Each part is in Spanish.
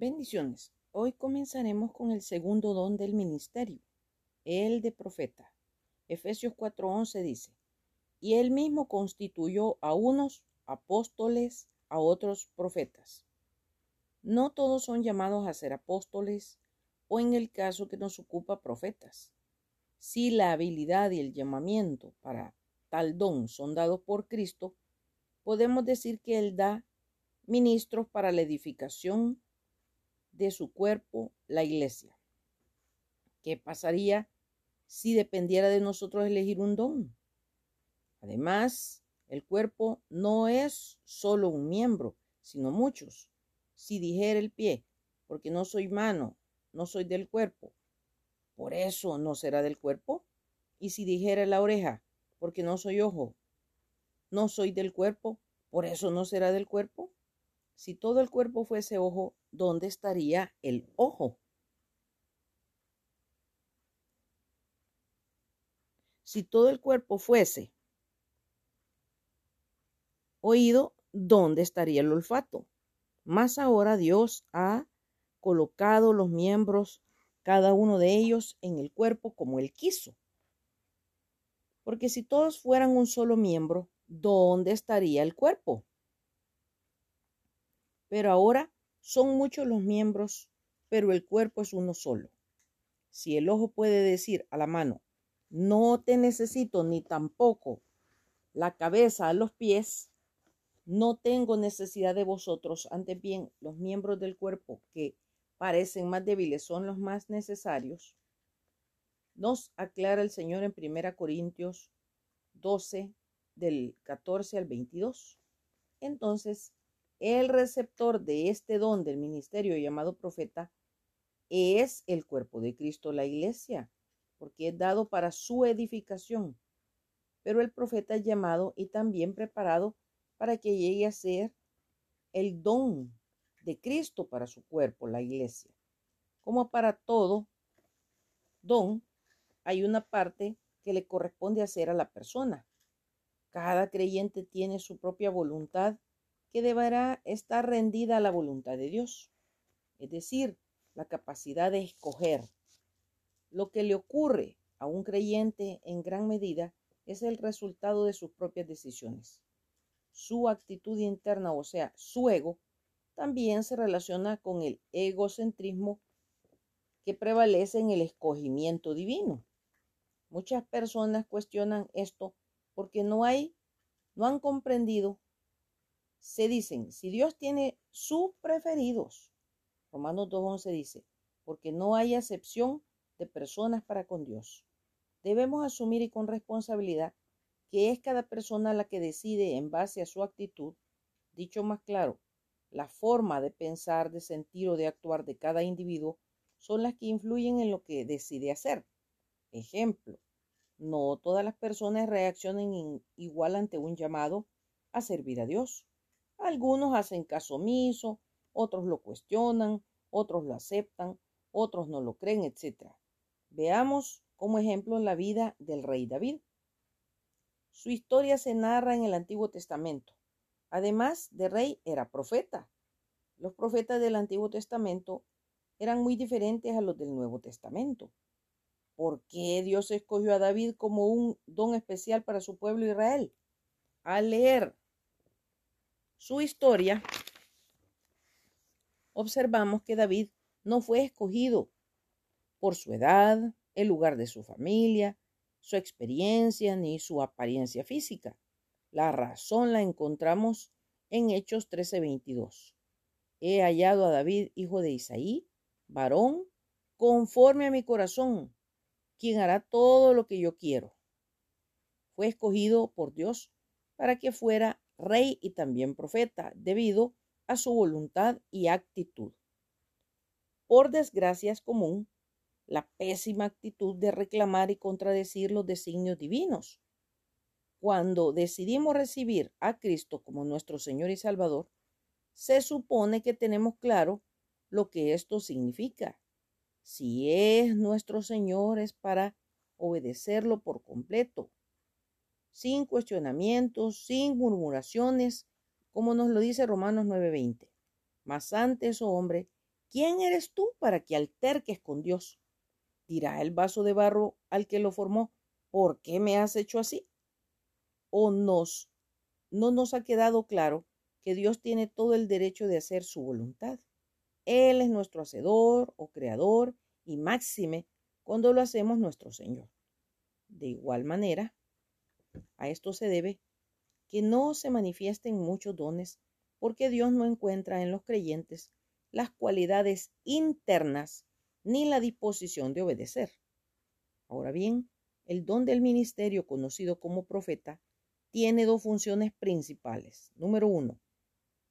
Bendiciones. Hoy comenzaremos con el segundo don del ministerio, el de profeta. Efesios 4:11 dice, y él mismo constituyó a unos apóstoles, a otros profetas. No todos son llamados a ser apóstoles o en el caso que nos ocupa profetas. Si la habilidad y el llamamiento para tal don son dados por Cristo, podemos decir que Él da ministros para la edificación de su cuerpo, la iglesia. ¿Qué pasaría si dependiera de nosotros elegir un don? Además, el cuerpo no es solo un miembro, sino muchos. Si dijera el pie, porque no soy mano, no soy del cuerpo, por eso no será del cuerpo. Y si dijera la oreja, porque no soy ojo, no soy del cuerpo, por eso no será del cuerpo. Si todo el cuerpo fuese ojo, ¿dónde estaría el ojo? Si todo el cuerpo fuese oído, ¿dónde estaría el olfato? Más ahora Dios ha colocado los miembros, cada uno de ellos, en el cuerpo como Él quiso. Porque si todos fueran un solo miembro, ¿dónde estaría el cuerpo? Pero ahora son muchos los miembros, pero el cuerpo es uno solo. Si el ojo puede decir a la mano, no te necesito ni tampoco la cabeza a los pies, no tengo necesidad de vosotros, antes bien los miembros del cuerpo que parecen más débiles son los más necesarios. Nos aclara el Señor en 1 Corintios 12, del 14 al 22. Entonces, el receptor de este don del ministerio llamado profeta es el cuerpo de Cristo, la iglesia, porque es dado para su edificación. Pero el profeta es llamado y también preparado para que llegue a ser el don de Cristo para su cuerpo, la iglesia. Como para todo don, hay una parte que le corresponde hacer a la persona. Cada creyente tiene su propia voluntad que deberá estar rendida a la voluntad de Dios, es decir, la capacidad de escoger. Lo que le ocurre a un creyente en gran medida es el resultado de sus propias decisiones su actitud interna, o sea, su ego, también se relaciona con el egocentrismo que prevalece en el escogimiento divino. Muchas personas cuestionan esto porque no hay, no han comprendido. Se dicen, si Dios tiene sus preferidos, Romanos 2.11 dice, porque no hay acepción de personas para con Dios. Debemos asumir y con responsabilidad que es cada persona la que decide en base a su actitud, dicho más claro, la forma de pensar, de sentir o de actuar de cada individuo son las que influyen en lo que decide hacer. Ejemplo, no todas las personas reaccionan igual ante un llamado a servir a Dios. Algunos hacen caso omiso, otros lo cuestionan, otros lo aceptan, otros no lo creen, etc. Veamos como ejemplo la vida del rey David. Su historia se narra en el Antiguo Testamento. Además de rey, era profeta. Los profetas del Antiguo Testamento eran muy diferentes a los del Nuevo Testamento. ¿Por qué Dios escogió a David como un don especial para su pueblo Israel? Al leer su historia, observamos que David no fue escogido por su edad, el lugar de su familia, su experiencia ni su apariencia física. La razón la encontramos en Hechos 13:22. He hallado a David, hijo de Isaí, varón, conforme a mi corazón, quien hará todo lo que yo quiero. Fue escogido por Dios para que fuera rey y también profeta, debido a su voluntad y actitud. Por desgracia es común la pésima actitud de reclamar y contradecir los designios divinos. Cuando decidimos recibir a Cristo como nuestro Señor y Salvador, se supone que tenemos claro lo que esto significa. Si es nuestro Señor es para obedecerlo por completo, sin cuestionamientos, sin murmuraciones, como nos lo dice Romanos 9:20. Mas antes, oh hombre, ¿quién eres tú para que alterques con Dios? Dirá el vaso de barro al que lo formó, ¿por qué me has hecho así? ¿O nos, no nos ha quedado claro que Dios tiene todo el derecho de hacer su voluntad? Él es nuestro hacedor o creador y máxime cuando lo hacemos nuestro Señor. De igual manera, a esto se debe que no se manifiesten muchos dones porque Dios no encuentra en los creyentes las cualidades internas ni la disposición de obedecer. Ahora bien, el don del ministerio conocido como profeta tiene dos funciones principales. Número uno,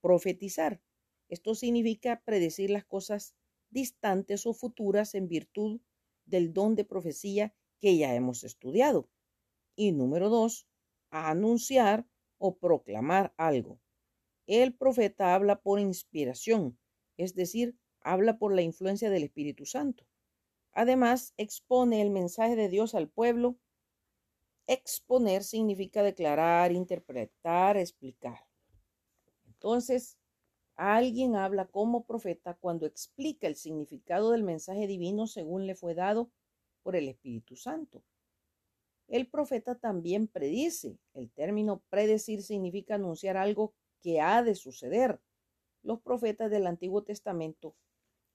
profetizar. Esto significa predecir las cosas distantes o futuras en virtud del don de profecía que ya hemos estudiado. Y número dos, anunciar o proclamar algo. El profeta habla por inspiración, es decir, habla por la influencia del Espíritu Santo. Además, expone el mensaje de Dios al pueblo. Exponer significa declarar, interpretar, explicar. Entonces, alguien habla como profeta cuando explica el significado del mensaje divino según le fue dado por el Espíritu Santo. El profeta también predice. El término predecir significa anunciar algo que ha de suceder. Los profetas del Antiguo Testamento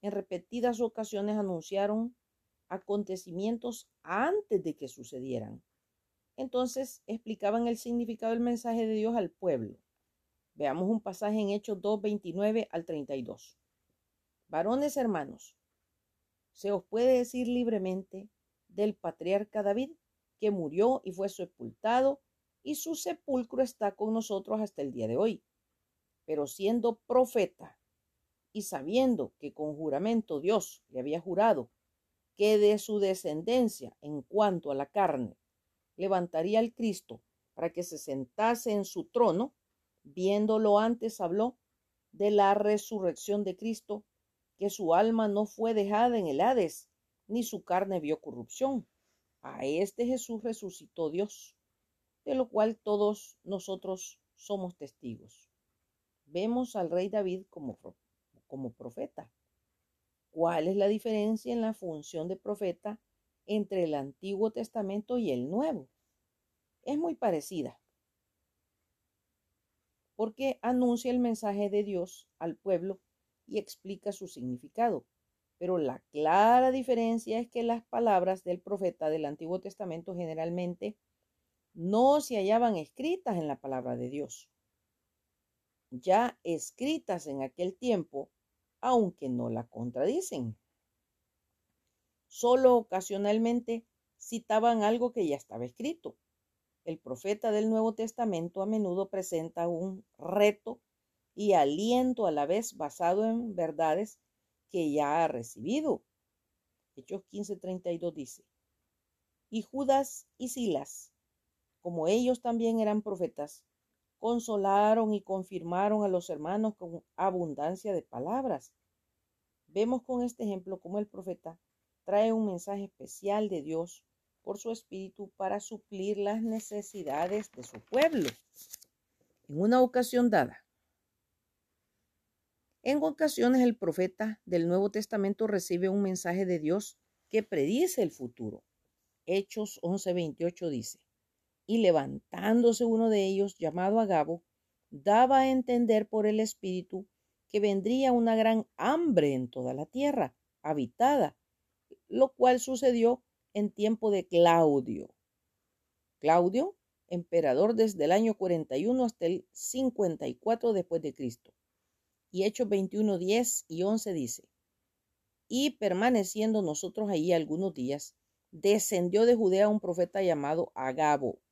en repetidas ocasiones anunciaron acontecimientos antes de que sucedieran. Entonces explicaban el significado del mensaje de Dios al pueblo. Veamos un pasaje en Hechos 2, 29 al 32. Varones hermanos, se os puede decir libremente del patriarca David, que murió y fue sepultado, y su sepulcro está con nosotros hasta el día de hoy. Pero siendo profeta y sabiendo que con juramento Dios le había jurado que de su descendencia en cuanto a la carne levantaría al Cristo para que se sentase en su trono, viéndolo antes habló de la resurrección de Cristo, que su alma no fue dejada en el Hades, ni su carne vio corrupción. A este Jesús resucitó Dios, de lo cual todos nosotros somos testigos. Vemos al rey David como, como profeta. ¿Cuál es la diferencia en la función de profeta entre el Antiguo Testamento y el Nuevo? Es muy parecida, porque anuncia el mensaje de Dios al pueblo y explica su significado. Pero la clara diferencia es que las palabras del profeta del Antiguo Testamento generalmente no se hallaban escritas en la palabra de Dios, ya escritas en aquel tiempo, aunque no la contradicen. Solo ocasionalmente citaban algo que ya estaba escrito. El profeta del Nuevo Testamento a menudo presenta un reto y aliento a la vez basado en verdades que ya ha recibido. Hechos 15:32 dice, y Judas y Silas, como ellos también eran profetas, consolaron y confirmaron a los hermanos con abundancia de palabras. Vemos con este ejemplo cómo el profeta trae un mensaje especial de Dios por su espíritu para suplir las necesidades de su pueblo. En una ocasión dada, en ocasiones el profeta del Nuevo Testamento recibe un mensaje de Dios que predice el futuro. Hechos 11:28 dice, y levantándose uno de ellos, llamado Agabo, daba a entender por el Espíritu que vendría una gran hambre en toda la tierra habitada, lo cual sucedió en tiempo de Claudio. Claudio, emperador desde el año 41 hasta el 54 después de Cristo. Y Hechos 21, 10 y 11 dice, y permaneciendo nosotros allí algunos días, descendió de Judea un profeta llamado Agabo,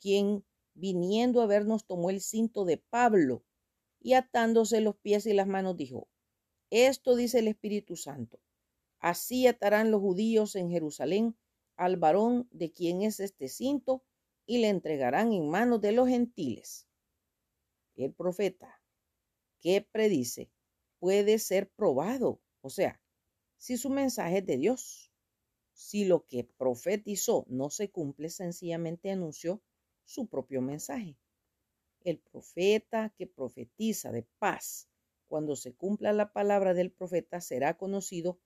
quien viniendo a vernos tomó el cinto de Pablo y atándose los pies y las manos dijo, esto dice el Espíritu Santo, así atarán los judíos en Jerusalén al varón de quien es este cinto y le entregarán en manos de los gentiles. El profeta que predice puede ser probado. O sea, si su mensaje es de Dios. Si lo que profetizó no se cumple, sencillamente anunció su propio mensaje. El profeta que profetiza de paz Cuando se cumpla la palabra del profeta, será conocido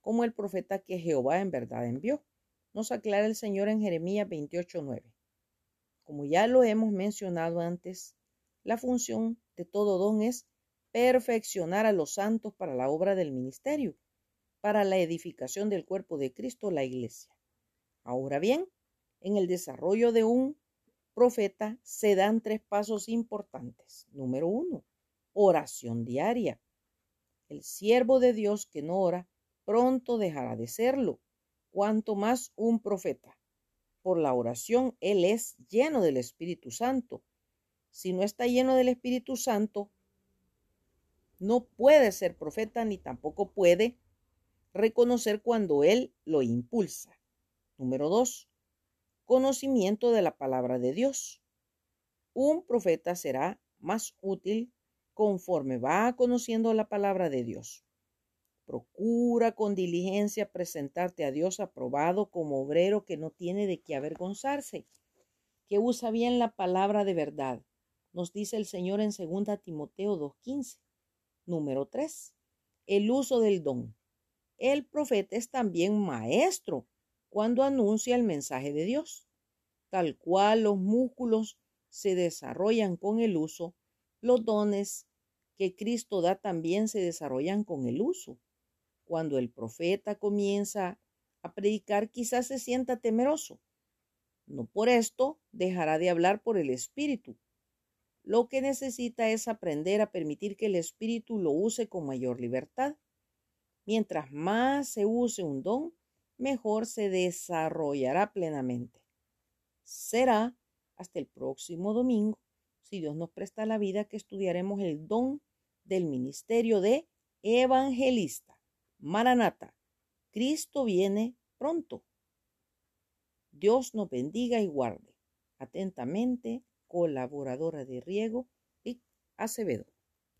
como el profeta que Jehová en verdad envió. Nos aclara el Señor en Jeremías 28:9. Como ya lo hemos mencionado antes, la función de todo don es perfeccionar a los santos para la obra del ministerio, para la edificación del cuerpo de Cristo, la iglesia. Ahora bien, en el desarrollo de un profeta se dan tres pasos importantes. Número uno, oración diaria. El siervo de Dios que no ora pronto dejará de serlo, cuanto más un profeta. Por la oración él es lleno del Espíritu Santo. Si no está lleno del Espíritu Santo, no puede ser profeta ni tampoco puede reconocer cuando él lo impulsa. Número dos, conocimiento de la palabra de Dios. Un profeta será más útil conforme va conociendo la palabra de Dios. Procura con diligencia presentarte a Dios aprobado como obrero que no tiene de qué avergonzarse, que usa bien la palabra de verdad. Nos dice el Señor en 2 Timoteo 2.15. Número 3. El uso del don. El profeta es también maestro cuando anuncia el mensaje de Dios. Tal cual los músculos se desarrollan con el uso, los dones que Cristo da también se desarrollan con el uso. Cuando el profeta comienza a predicar, quizás se sienta temeroso. No por esto dejará de hablar por el Espíritu. Lo que necesita es aprender a permitir que el Espíritu lo use con mayor libertad. Mientras más se use un don, mejor se desarrollará plenamente. Será hasta el próximo domingo, si Dios nos presta la vida, que estudiaremos el don del ministerio de evangelista. Maranata, Cristo viene pronto. Dios nos bendiga y guarde. Atentamente, colaboradora de Riego y Acevedo.